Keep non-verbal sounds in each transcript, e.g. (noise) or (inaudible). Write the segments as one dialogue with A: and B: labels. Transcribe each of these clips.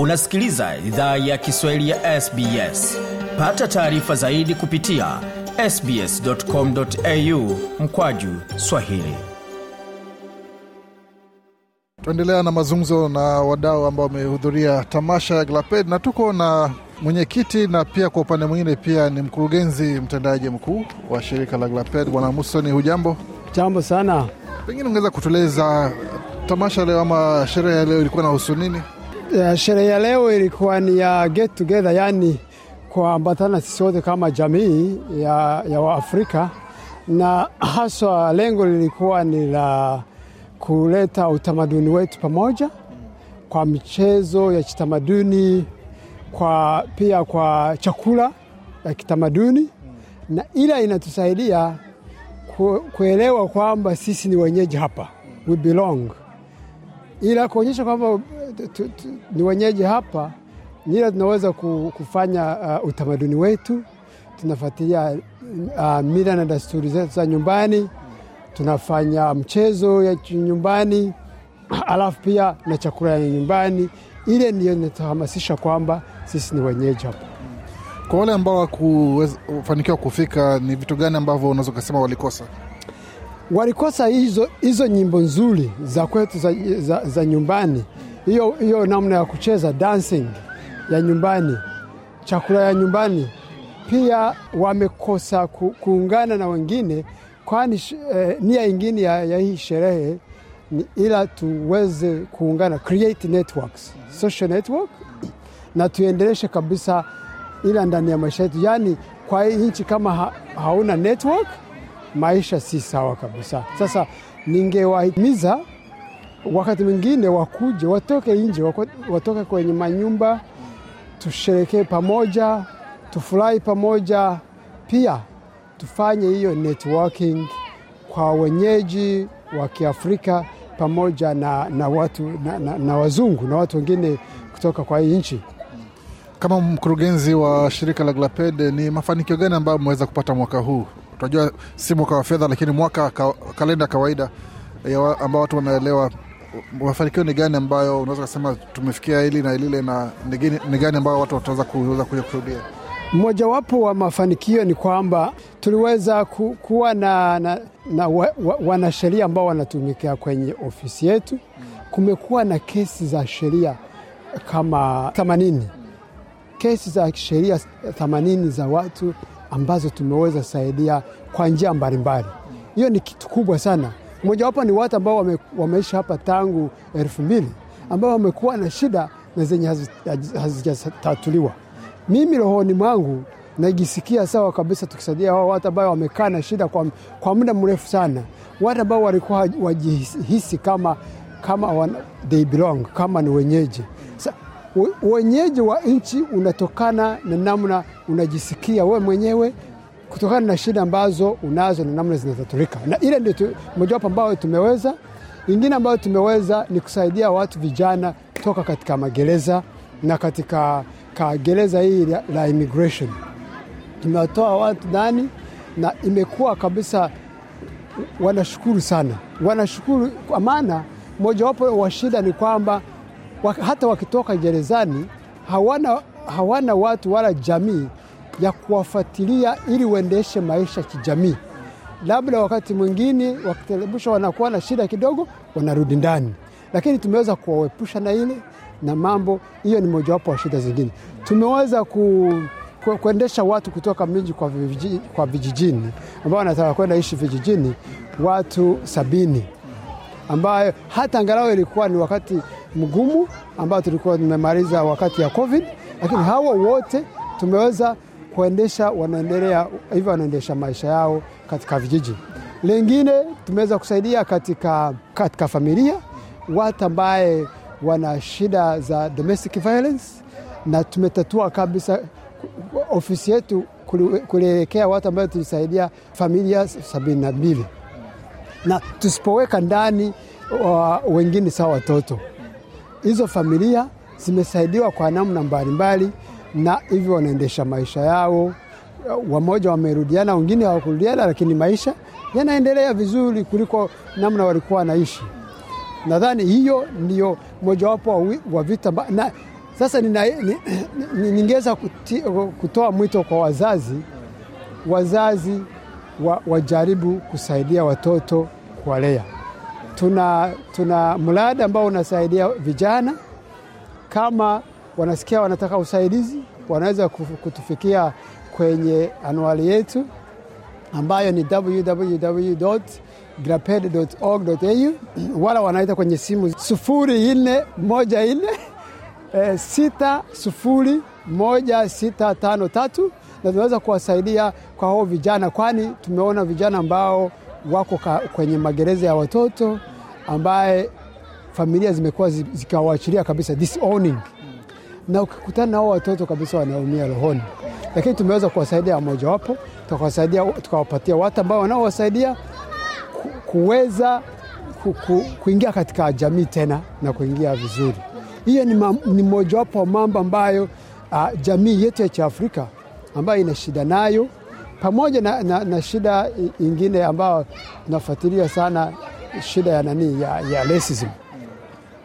A: unasikiliza idhaa ya kiswahili ya sbs pata taarifa zaidi kupitia sbscomau mkwaju swahili.
B: Tuendelea na mazungumzo na wadau ambao wamehudhuria tamasha ya glaped na tuko na mwenyekiti na pia kwa upande mwingine pia ni mkurugenzi mtendaji mkuu wa shirika la glaped bwana musoni hujambo.
C: Jambo sana.
B: pengine ungeweza kutueleza tamasha leo ama sherehe ya leo ilikuwa na husu nini
C: Ya, Sherehe ya leo ilikuwa ni ya get together, yani kuambatana sisi wote kama jamii ya, ya Waafrika, na haswa lengo lilikuwa ni la kuleta utamaduni wetu pamoja kwa michezo ya kitamaduni, kwa pia kwa chakula ya kitamaduni, na ila inatusaidia kuelewa kwamba sisi ni wenyeji hapa, we belong. Ila kuonyesha kwamba ni wenyeji hapa, ila tunaweza kufanya uh, utamaduni wetu, tunafuatilia uh, mila na desturi zetu za nyumbani, tunafanya mchezo ya nyumbani, (clears throat) alafu pia na chakula ya nyumbani. Ile ndiyo inatuhamasisha kwamba sisi ni wenyeji hapa.
B: kwa wale ambao wakufanikiwa kufika ni vitu gani ambavyo unaweza ukasema walikosa?
C: Walikosa hizo, hizo nyimbo nzuri za kwetu za, za, za nyumbani, hiyo hiyo namna ya kucheza dancing ya nyumbani, chakula ya nyumbani. Pia wamekosa ku, kuungana na wengine, kwani eh, nia ingine ya, ya hii sherehe ni ila tuweze kuungana, create networks, social network, na tuendeleshe kabisa ila ndani ya maisha yetu, yaani kwa hii nchi kama ha, hauna network maisha si sawa kabisa. Sasa ningewahimiza wakati mwingine wakuje, watoke nje, watoke kwenye manyumba, tusherekee pamoja, tufurahi pamoja, pia tufanye hiyo networking kwa wenyeji wa Kiafrika pamoja na, na watu na, na, na wazungu na watu wengine kutoka kwa hii nchi.
B: kama mkurugenzi wa shirika la glaped ni mafanikio gani ambayo mmeweza kupata mwaka huu tunajua si mwaka wa fedha lakini mwaka kalenda kawaida ambao watu wanaelewa mafanikio ni gani ambayo unaweza kusema tumefikia hili na lile, na ni gani ambayo watu wataweza kuweza kuja kushuhudia
C: Mmojawapo wa mafanikio ni kwamba tuliweza ku, kuwa na, na, na wa, wa, wanasheria ambao wanatumikia kwenye ofisi yetu. Kumekuwa na kesi za sheria kama 80 kesi za sheria 80 za watu ambazo tumeweza saidia kwa njia mbalimbali. Hiyo ni kitu kubwa sana. Mojawapo ni watu ambao wame, wameishi hapa tangu elfu mbili ambao wamekuwa na shida na zenye hazijatatuliwa. Mimi rohoni mwangu najisikia sawa kabisa tukisaidia hao watu ambao wamekaa na shida kwa, kwa muda mrefu sana, watu ambao walikuwa wajihisi kama, kama wana, they belong, kama ni wenyeji. Sa, wenyeji wa nchi unatokana na namna unajisikia we mwenyewe kutokana na shida ambazo unazo na namna zinatatulika, na ile ndio mojawapo ambayo tumeweza. Ingine ambayo tumeweza ni kusaidia watu vijana toka katika magereza na katika ka gereza hii la, la immigration. Tumewatoa watu ndani na imekuwa kabisa wanashukuru sana, wanashukuru kwa maana mojawapo wa shida ni kwamba wa- hata wakitoka gerezani hawana, hawana watu wala jamii ya kuwafuatilia ili uendeshe maisha kijamii. Labda wakati mwingine wakiteremsha wanakuwa na shida kidogo, wanarudi ndani, lakini tumeweza kuwaepusha na ile na mambo hiyo. Ni mojawapo wa shida zingine tumeweza ku ku- kuendesha watu kutoka miji kwa, vijiji, kwa vijijini ambao wanataka kwenda ishi vijijini, watu sabini ambayo hata angalau ilikuwa ni wakati mgumu ambao tulikuwa tumemaliza wakati ya COVID, lakini hawa wote tumeweza kuendesha, wanaendelea hivyo, wanaendesha maisha yao katika vijiji. Lengine tumeweza kusaidia katika, katika familia watu ambaye wana shida za domestic violence, na tumetatua kabisa ofisi yetu kulielekea watu ambayo tulisaidia familia sabini na mbili na tusipoweka ndani wengine sawa watoto, hizo familia zimesaidiwa kwa namna mbalimbali, na hivyo wanaendesha maisha yao. Wamoja wamerudiana, wengine hawakurudiana, lakini maisha yanaendelea vizuri kuliko namna walikuwa wanaishi. Nadhani hiyo ndio mojawapo wa vita na Sasa ningeweza kutoa mwito kwa wazazi, wazazi wa, wajaribu kusaidia watoto kuwalea. Tuna, tuna mradi ambao unasaidia vijana kama wanasikia wanataka usaidizi, wanaweza kutufikia kwenye anuali yetu ambayo ni www.graped.org.au (clears throat) wala wanaita kwenye simu 0414 (laughs) eh, sita sufuri moja sita tano tatu na tunaweza kuwasaidia kwa hao vijana, kwani tumeona vijana ambao wako ka, kwenye magereza ya watoto ambaye familia zimekuwa zi- zikawaachilia kabisa disowning, na ukikutana nao watoto kabisa wanaumia rohoni, lakini tumeweza kuwasaidia mojawapo, tukawasaidia tukawapatia watu ambao wanaowasaidia kuweza ku, ku, kuingia katika jamii tena na kuingia vizuri. Hiyo ni, ni mojawapo wa mambo ambayo uh, jamii yetu ya Kiafrika ambayo ina shida nayo, pamoja na, na, na shida ingine ambayo tunafuatilia sana, shida ya nani ya, ya racism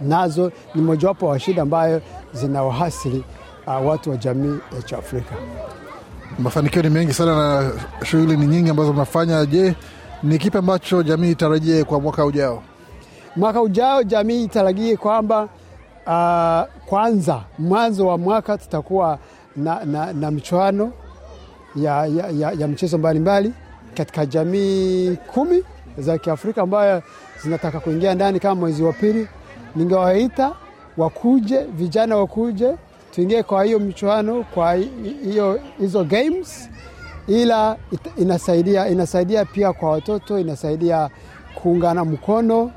C: nazo ni mojawapo wa shida ambayo zinawahasili uh, watu wa jamii ya Kiafrika.
B: Mafanikio ni mengi sana na shughuli ni nyingi ambazo mnafanya. Je, ni kipi ambacho jamii itarajie kwa mwaka ujao?
C: Mwaka ujao jamii itarajie kwamba uh, kwanza mwanzo wa mwaka tutakuwa na, na, na michuano ya, ya, ya, ya michezo mbalimbali katika jamii kumi za Kiafrika ambayo zinataka kuingia ndani kama mwezi wa pili. Ningewaita wakuje, vijana wakuje, tuingie kwa hiyo michuano, kwa hiyo hizo games. Ila inasaidia, inasaidia pia kwa watoto, inasaidia kuungana mkono.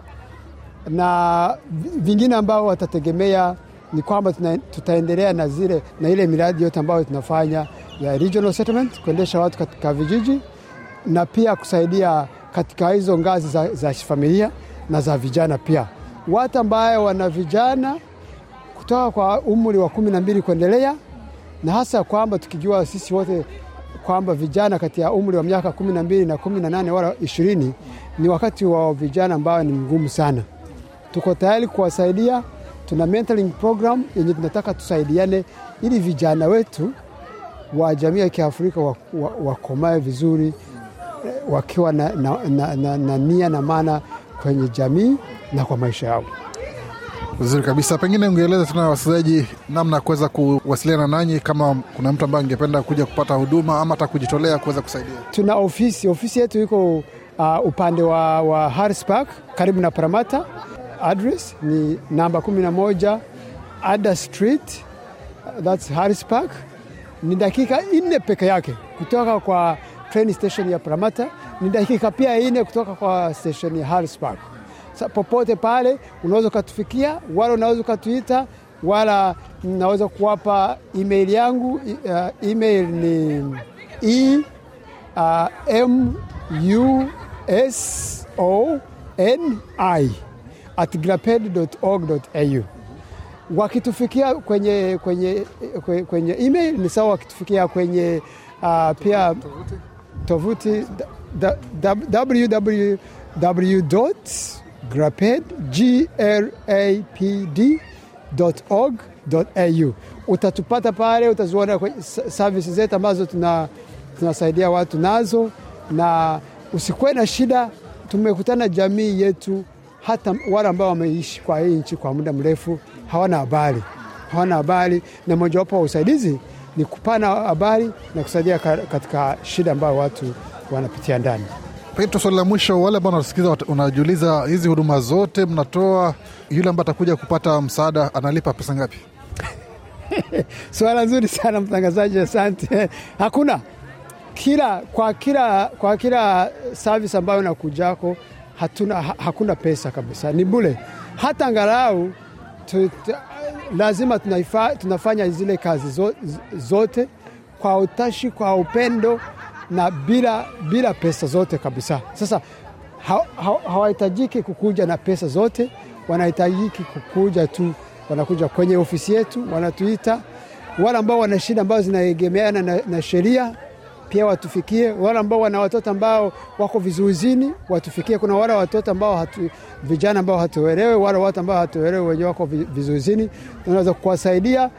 C: Na vingine ambao watategemea ni kwamba tutaendelea na zile na ile miradi yote ambayo tunafanya ya regional settlement, kuendesha watu katika vijiji na pia kusaidia katika hizo ngazi za, za familia na za vijana pia, watu ambayo wana vijana kutoka kwa umri wa kumi na mbili kuendelea, na hasa kwamba tukijua sisi wote kwamba vijana kati ya umri wa miaka kumi na mbili na kumi na nane wala ishirini ni wakati wa vijana ambao ni mgumu sana. Tuko tayari kuwasaidia. Tuna mentoring program yenye tunataka tusaidiane ili vijana wetu wa jamii ya Kiafrika wakomae wa, wa vizuri eh, wakiwa na, na, na, na, na nia na maana kwenye jamii na kwa maisha yao.
B: Vizuri kabisa. Pengine ungeeleza tena wasikilizaji namna ya kuweza kuwasiliana nanyi, kama kuna mtu ambaye angependa kuja kupata huduma ama hata kujitolea kuweza kusaidia.
C: Tuna ofisi ofisi yetu iko uh, upande wa, wa Harris Park karibu na Paramata. Address ni namba 11 Ada Street, that's Harris Park. Ni dakika nne peke yake kutoka kwa train station ya Paramata, ni dakika pia nne kutoka kwa station ya Harris Park. Popote pale unaweza ukatufikia, wala unaweza ukatuita, wala naweza kuwapa email yangu. Uh, email ni e uh, m u s o n i at graped.org.au. Wakitufikia kwenye, kwenye, kwenye, kwenye email ni sawa, wakitufikia kwenye uh, pia tovuti da- da- grapd.org.au. Utatupata pale, utaziona services zetu ambazo tuna tunasaidia watu nazo, na usikuwe na shida. Tumekutana jamii yetu, hata wale ambao wameishi kwa hii nchi kwa muda mrefu hawana habari, hawana habari, na mojawapo wa usaidizi ni kupana habari na kusaidia katika shida ambayo watu wanapitia ndani.
B: Pengine swali la mwisho, wale ambao wanasikiza wat- unajiuliza, hizi huduma zote mnatoa, yule ambaye atakuja kupata msaada analipa pesa ngapi? (laughs)
C: Swala nzuri sana mtangazaji, asante. Hakuna kila kwa kila kwa kila service ambayo nakujako hatuna ha, hakuna pesa kabisa, ni bule. Hata angalau tu, tu, lazima tunaifa, tunafanya zile kazi zo, zote kwa utashi, kwa upendo na bila, bila pesa zote kabisa. Sasa ha- ha- hawahitajiki kukuja na pesa zote, wanahitajiki kukuja tu, wanakuja kwenye ofisi yetu, wanatuita. Wale ambao wana shida ambazo zinaegemeana na, na sheria pia watufikie. Wale ambao wana watoto ambao wako vizuizini watufikie. Kuna wale watoto ambao hatu, vijana ambao hatuelewe, wale watu ambao hatuelewe wenye wako vizuizini, tunaweza kuwasaidia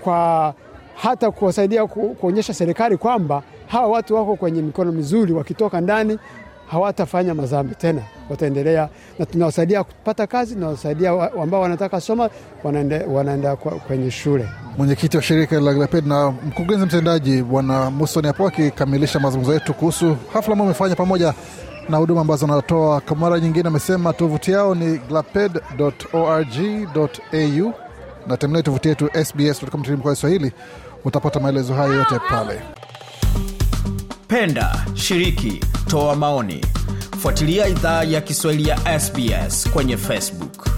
C: kwa hata kuwasaidia kuonyesha serikali kwamba hawa watu wako kwenye mikono mizuri, wakitoka ndani hawatafanya madhambi tena, wataendelea na tunawasaidia kupata kazi, tunawasaidia ambao wanataka soma wanaenda, wanaenda kwenye shule.
B: Mwenyekiti wa shirika la Glaped na mkurugenzi mtendaji Bwana Musoni hapo akikamilisha mazungumzo yetu kuhusu hafla ambayo amefanya pamoja na huduma ambazo wanatoa. Kwa mara nyingine, amesema tovuti yao ni glaped.org.au na tembelea tovuti yetu sbs.com.au kwa Kiswahili, utapata maelezo hayo yote pale.
A: Penda, shiriki, toa maoni. Fuatilia idhaa ya Kiswahili ya SBS kwenye Facebook.